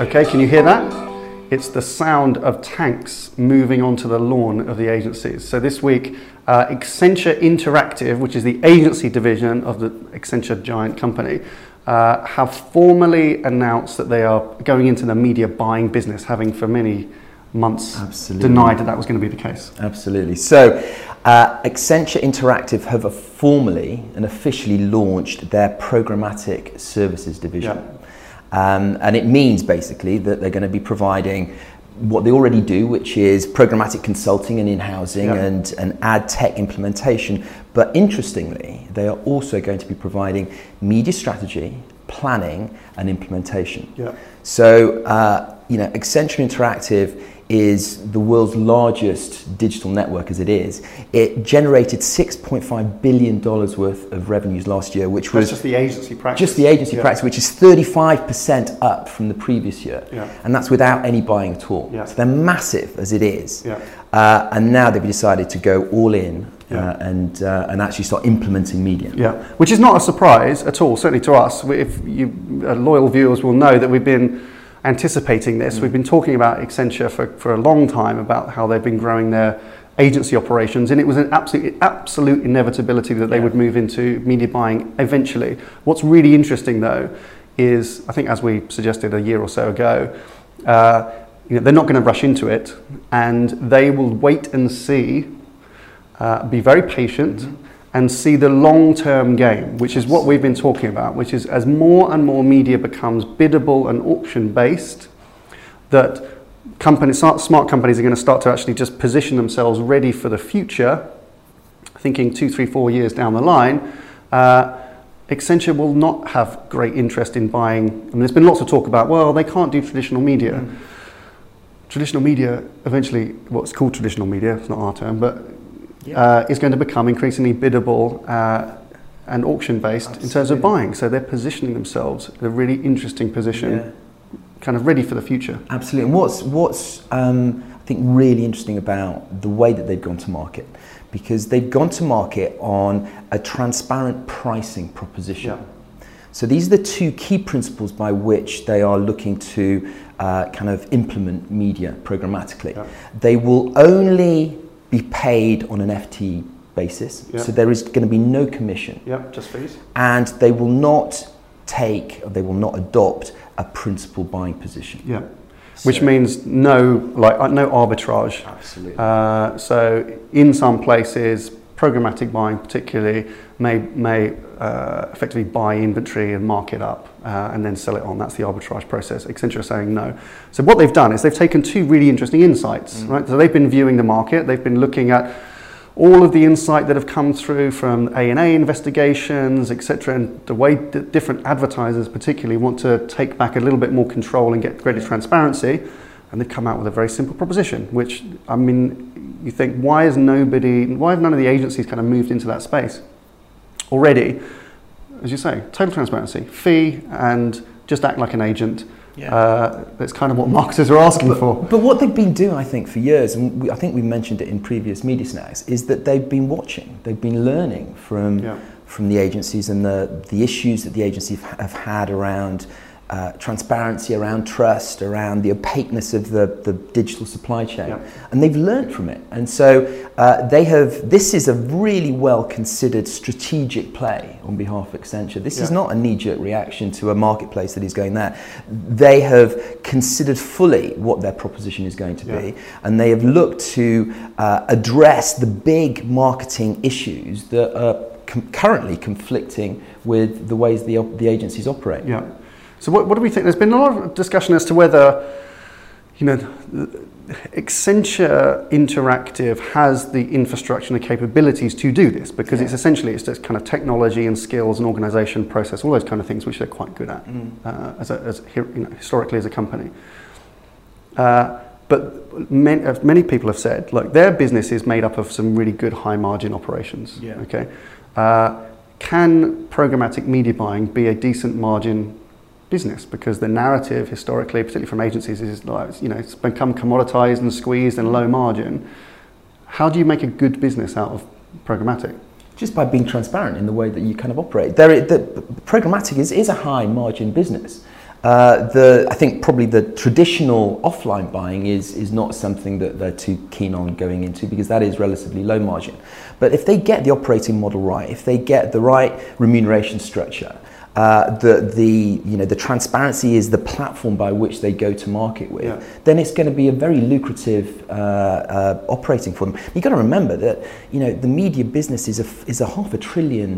Okay, can you hear that? It's the sound of tanks moving onto the lawn of the agencies. So this week, uh, Accenture Interactive, which is the agency division of the Accenture giant company, uh, have formally announced that they are going into the media buying business, having for many months Absolutely. denied that that was going to be the case. Absolutely. So, uh, Accenture Interactive have formally and officially launched their programmatic services division. Yeah. Um, and it means basically that they're going to be providing what they already do, which is programmatic consulting and in-housing Yeah. and, and ad tech implementation. But interestingly, they are also going to be providing media strategy, planning, and implementation. Yeah. So, uh, you know, Accenture Interactive is the world's largest digital network as it is. It generated $6.5 billion worth of revenues last year, which That's was just the agency practice. just the agency Yeah. practice, which is 35% up from the previous year. Yeah. And that's without any buying at all. Yeah. So they're massive as it is. Yeah. Uh, and now they've decided to go all in Yeah. uh, and, uh, and actually start implementing media. Yeah, which is not a surprise at all, certainly to us. If you uh, loyal viewers will know that we've been anticipating this. We've been talking about Accenture for, for a long time about how they've been growing their agency operations, and it was an absolute, absolute inevitability that they Yeah. would move into media buying eventually. What's really interesting, though, is I think as we suggested a year or so ago, uh, you know, they're not going to rush into it, and they will wait and see uh, be very patient and see the long term game, which is what we've been talking about, which is as more and more media becomes biddable and auction based, that companies, smart companies are going to start to actually just position themselves ready for the future, thinking two, three, four years down the line. Uh, Accenture will not have great interest in buying. I mean, there's been lots of talk about, well, they can't do traditional media. Traditional media, eventually, what's called traditional media, it's not our term, but uh, is going to become increasingly biddable uh, and auction based in terms of buying. So they're positioning themselves in a really interesting position, Yeah. kind of ready for the future. Absolutely. And what's, what's um, I think, really interesting about the way that they've gone to market, because they've gone to market on a transparent pricing proposition. Yeah. So these are the two key principles by which they are looking to uh, kind of implement media programmatically. Yeah. They will only be paid on an FT basis, Yeah. so there is going to be no commission Yep, just fees. and they will not take or they will not adopt a principal buying position. Yeah. Which means no, like uh, no arbitrage. Absolutely. Uh, so in some places, programmatic buying particularly may may uh, effectively buy inventory and mark it up uh, and then sell it on. That's the arbitrage process. Accenture are saying no. So what they've done is they've taken two really interesting insights, right? So they've been viewing the market. They've been looking at all of the insight that have come through from ANA investigations, etc., and the way that different advertisers particularly want to take back a little bit more control and get greater transparency, and they've come out with a very simple proposition, which, I mean, you think, why is nobody, why have none of the agencies kind of moved into that space already? As you say, total transparency, fee, and just act like an agent. Yeah. Uh, that's kind of what marketers are asking for. But what they've been doing, I think, for years, and we, I think we mentioned it in previous media snacks, is that they've been watching, they've been learning from Yeah. from the agencies and the the issues that the agencies have had around. Uh, transparency around trust, around the opaqueness of the, the digital supply chain, Yeah. and they've learned from it. And so uh, they have. This is a really well considered strategic play on behalf of Accenture. This is not a knee jerk reaction to a marketplace that is going there. They have considered fully what their proposition is going to Yeah. be, and they have looked to uh, address the big marketing issues that are com- currently conflicting with the ways the, op- the agencies operate. Yeah. So what, what do we think? There's been a lot of discussion as to whether, you know, Accenture Interactive has the infrastructure and the capabilities to do this because it's essentially it's just kind of technology and skills and organisation process, all those kind of things which they're quite good at uh, as, a, as you know, historically as a company. Uh, but many, uh, many people have said, look, their business is made up of some really good high margin operations. Yeah. Okay. Uh, can programmatic media buying be a decent margin business? Because the narrative historically, particularly from agencies, is like, you know, it's become commoditized and squeezed and low margin. How do you make a good business out of programmatic? just by being transparent in the way that you kind of operate. There, the, programmatic is, is a high margin business. Uh, the, I think probably the traditional offline buying is, is not something that they're too keen on going into because that is relatively low margin. But if they get the operating model right, if they get the right remuneration structure, uh, the, the, you know, the transparency is the platform by which they go to market with, Yeah. then it's going to be a very lucrative uh, uh, operating for them. You've got to remember that you know, the media business is a, is a half a trillion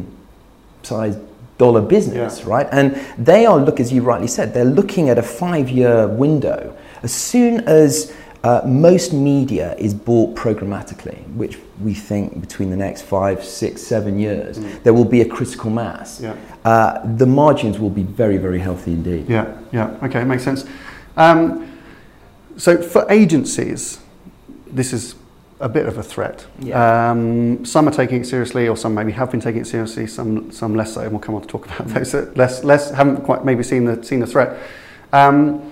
size dollar business, Yeah. right? And they are, look, as you rightly said, they're looking at a five year window. As soon as uh, most media is bought programmatically, which we think between the next five, six, seven years, there will be a critical mass. Yeah. Uh, the margins will be very, very healthy indeed. Yeah, yeah, okay, makes sense. Um, so for agencies, this is a bit of a threat. Yeah. Um, some are taking it seriously, or some maybe have been taking it seriously. Some, some less so. And we'll come on to talk about those that less, less haven't quite maybe seen the seen the threat. Um,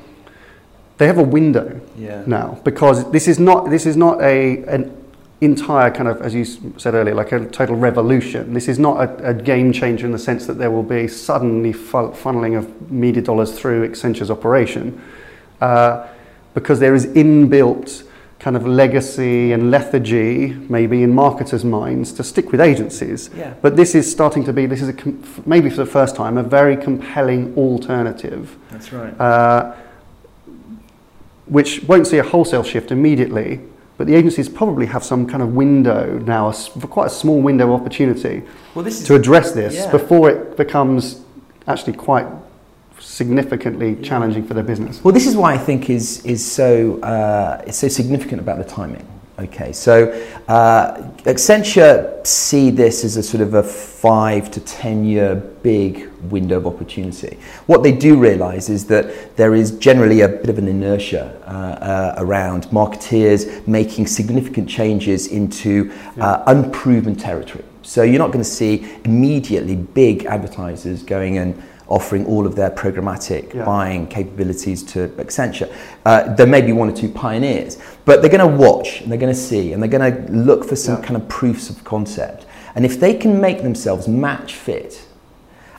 they have a window Yeah. now because this is not this is not a an entire kind of as you said earlier like a total revolution. This is not a, a game changer in the sense that there will be suddenly fu- funneling of media dollars through Accenture's operation uh, because there is inbuilt kind of legacy and lethargy maybe in marketers' minds to stick with agencies. Yeah. But this is starting to be this is a maybe for the first time a very compelling alternative That's right. uh, which won't see a wholesale shift immediately, but the agencies probably have some kind of window now, a s- quite a small window of opportunity well, this is to address this Yeah. before it becomes actually quite significantly challenging for their business. Well, this is why I think is is so uh, is so significant about the timing. Okay, so uh, Accenture see this as a sort of a five to ten year big window of opportunity. What they do realise is that there is generally a bit of an inertia uh, uh, around marketeers making significant changes into uh, unproven territory. So you're not going to see immediately big advertisers going and offering all of their programmatic Yeah. buying capabilities to Accenture. Uh, there may be one or two pioneers, but they're going to watch and they're going to see and they're going to look for some Yeah. kind of proofs of concept. And if they can make themselves match fit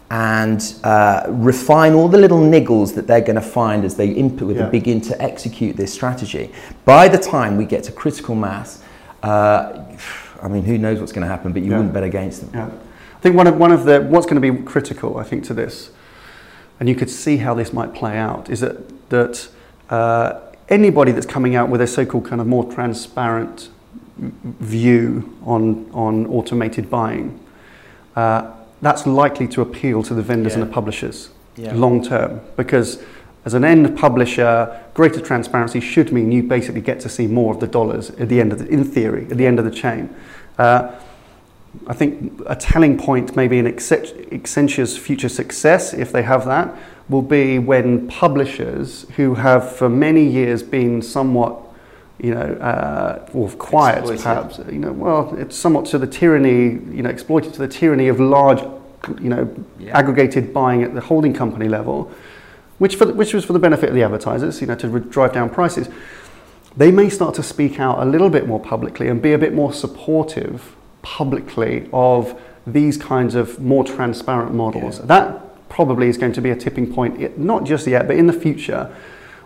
and uh, refine all the little niggles that they're going to find as they input with Yeah. and begin to execute this strategy, by the time we get to critical mass, uh, I mean, who knows what's going to happen, but you Yeah. wouldn't bet against them. Yeah. I think one of, one of the, what's going to be critical, I think, to this, and you could see how this might play out, is that, that uh, anybody that's coming out with a so called kind of more transparent view on, on automated buying, uh, that's likely to appeal to the vendors and the publishers Yeah. long term. Because as an end publisher greater transparency should mean you basically get to see more of the dollars at the end of the, in theory at the end of the chain. Uh, I think a telling point maybe in Accent- Accenture's future success if they have that will be when publishers who have for many years been somewhat you know, uh, or quiet Exploited. perhaps, you know, well, it's somewhat to the tyranny, you know, exploited to the tyranny of large, you know, Yeah. aggregated buying at the holding company level, which, for the, which was for the benefit of the advertisers, you know, to re- drive down prices. They may start to speak out a little bit more publicly and be a bit more supportive publicly of these kinds of more transparent models. Yeah. That probably is going to be a tipping point, not just yet, but in the future.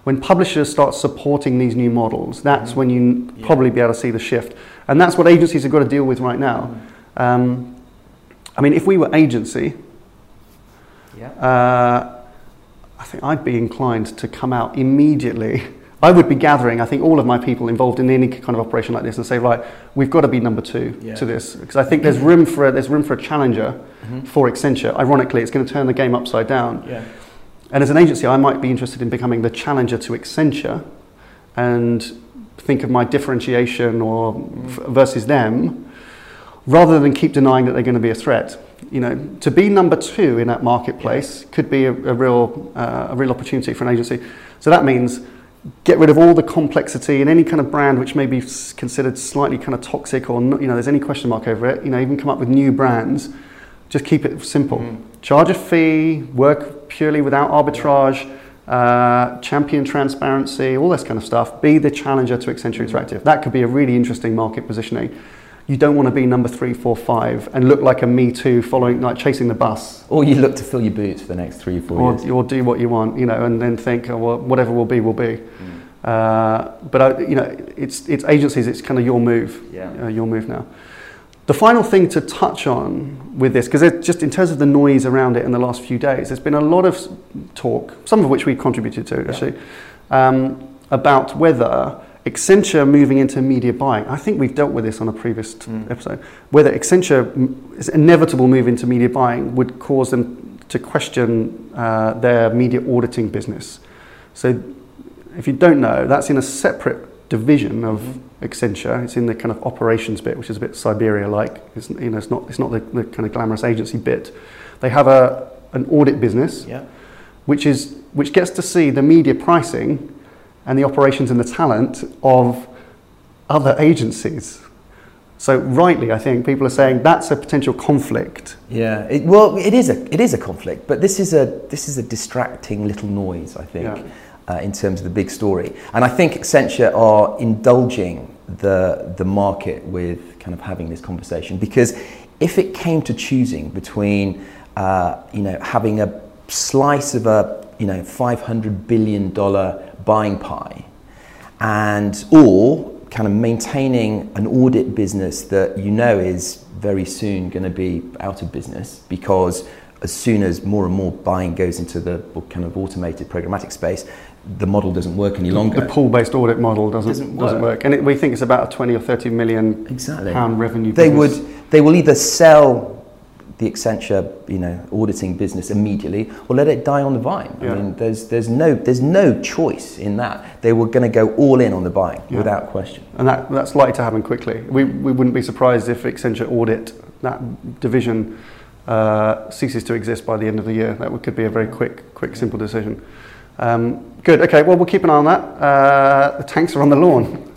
When publishers start supporting these new models, that's when you. Yeah. probably be able to see the shift. And that's what agencies have got to deal with right now. Mm. Um, I mean, if we were agency, Yeah. uh, I think I'd be inclined to come out immediately. I would be gathering, I think, all of my people involved in any kind of operation like this and say, right, we've got to be number two Yeah. to this. Because I think there's room for a, there's room for a challenger Mhm. for Accenture. Ironically, it's going to turn the game upside down. Yeah. And as an agency, I might be interested in becoming the challenger to Accenture and think of my differentiation or f- versus them rather than keep denying that they're going to be a threat. You know, to be number two in that marketplace could be a, a real uh, a real opportunity for an agency. So that means get rid of all the complexity in any kind of brand which may be considered slightly kind of toxic or not, you know there's any question mark over it. You know, even come up with new brands. Just keep it simple. Mm. Charge a fee, work purely without arbitrage, uh, champion transparency, all this kind of stuff. Be the challenger to Accenture Interactive. That could be a really interesting market positioning. You don't want to be number three, four, five, and look like a me too, following like chasing the bus, Or you look to fill your boots for the next three four or, years. or do what you want, you know, and then think, oh, well, whatever will be, will be. Mm. Uh, but I, you know, it's it's agencies. It's kind of your move. Yeah. uh, your move now. The final thing to touch on with this, because just in terms of the noise around it in the last few days, there's been a lot of talk, some of which we contributed to actually, um, about whether Accenture moving into media buying. I think we've dealt with this on a previous t- Mm. episode. Whether Accenture's inevitable move into media buying would cause them to question uh, their media auditing business. So, if you don't know, that's in a separate division of Accenture. It's in the kind of operations bit, which is a bit Siberia-like. It's, you know, it's not, it's not the, the kind of glamorous agency bit. They have a, an audit business, Yeah. which, is, which gets to see the media pricing and the operations and the talent of other agencies. So rightly, I think people are saying that's a potential conflict. Yeah, it, well, it is a it is a conflict, but this is a this is a distracting little noise, I think, Yeah. uh, in terms of the big story. And I think Accenture are indulging the the market with kind of having this conversation because if it came to choosing between uh, you know having a slice of a you know five hundred billion dollar buying pie and or kind of maintaining an audit business that you know is very soon going to be out of business because as soon as more and more buying goes into the kind of automated programmatic space the model doesn't work any longer The pool-based audit model doesn't Doesn't doesn't, work. work, and it, we think it's about a 20 or 30 million exactly pound revenue. they business. would they will either sell the Accenture you know auditing business immediately or let it die on the vine Yeah. i mean there's there's no there's no choice in that they were going to go all in on the buying Yeah. without question and that, that's likely to happen quickly. We, we wouldn't be surprised if Accenture audit that division uh, ceases to exist by the end of the year. That could be a very quick, quick, simple decision. Um, good. Okay. Well, we'll keep an eye on that. Uh, the tanks are on the lawn.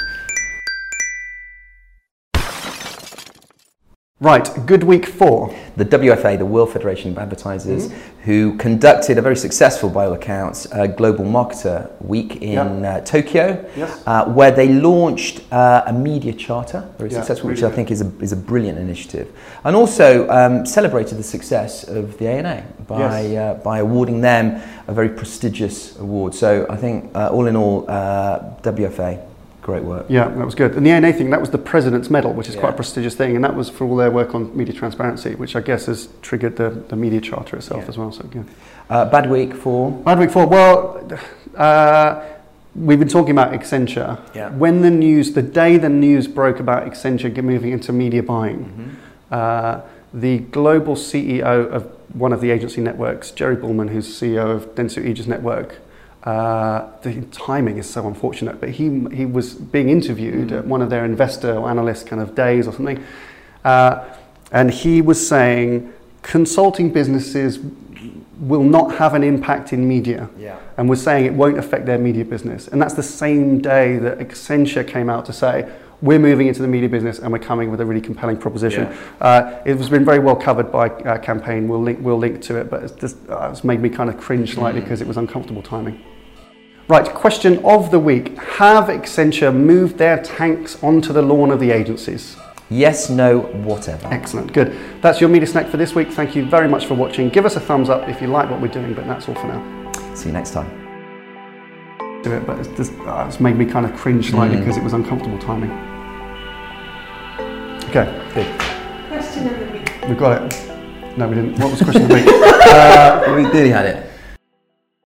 Right. Good week for. the WFA, the World Federation of Advertisers, Mm-hmm. who conducted a very successful, by all accounts, uh, Global Marketer Week in uh, Tokyo, Yes. uh, where they launched uh, a media charter, very Yeah, successful, which I think is a, is a brilliant initiative, and also um, celebrated the success of the ANA by, Yes. uh, by awarding them a very prestigious award. So I think, uh, all in all, uh, WFA, great work. Yeah, that was good. And the ANA thing, that was the President's Medal, which is quite a prestigious thing, and that was for all their work on media transparency, which I guess has triggered the, the media charter itself Yeah. as well. So good. Uh, bad week for Bad week for, Well, uh, we've been talking about Accenture. Yeah. When the news, the day the news broke about Accenture moving into media buying, Mm-hmm. uh, the global CEO of one of the agency networks, Jerry Buhlmann, who's CEO of Dentsu Aegis Network, uh, the timing is so unfortunate, but he, he was being interviewed Mm. at one of their investor or analyst kind of days or something, uh, and he was saying consulting businesses will not have an impact in media Yeah. and was saying it won't affect their media business. And that's the same day that Accenture came out to say, we're moving into the media business and we're coming with a really compelling proposition. Uh, it has been very well covered by uh, Campaign. We'll link, we'll link to it, but it's, just, uh, it's made me kind of cringe slightly because it was uncomfortable timing. Right, question of the week. Have Accenture moved their tanks onto the lawn of the agencies? Yes, no, whatever. Excellent, good. That's your media snack for this week. Thank you very much for watching. Give us a thumbs up if you like what we're doing, but that's all for now. See you next time. Do it, but it's just uh, it's made me kind of cringe slightly Mm. because it was uncomfortable timing. Okay, Good. Question of the week. we got it. No, we didn't. What was the question of the week? uh, We nearly had it.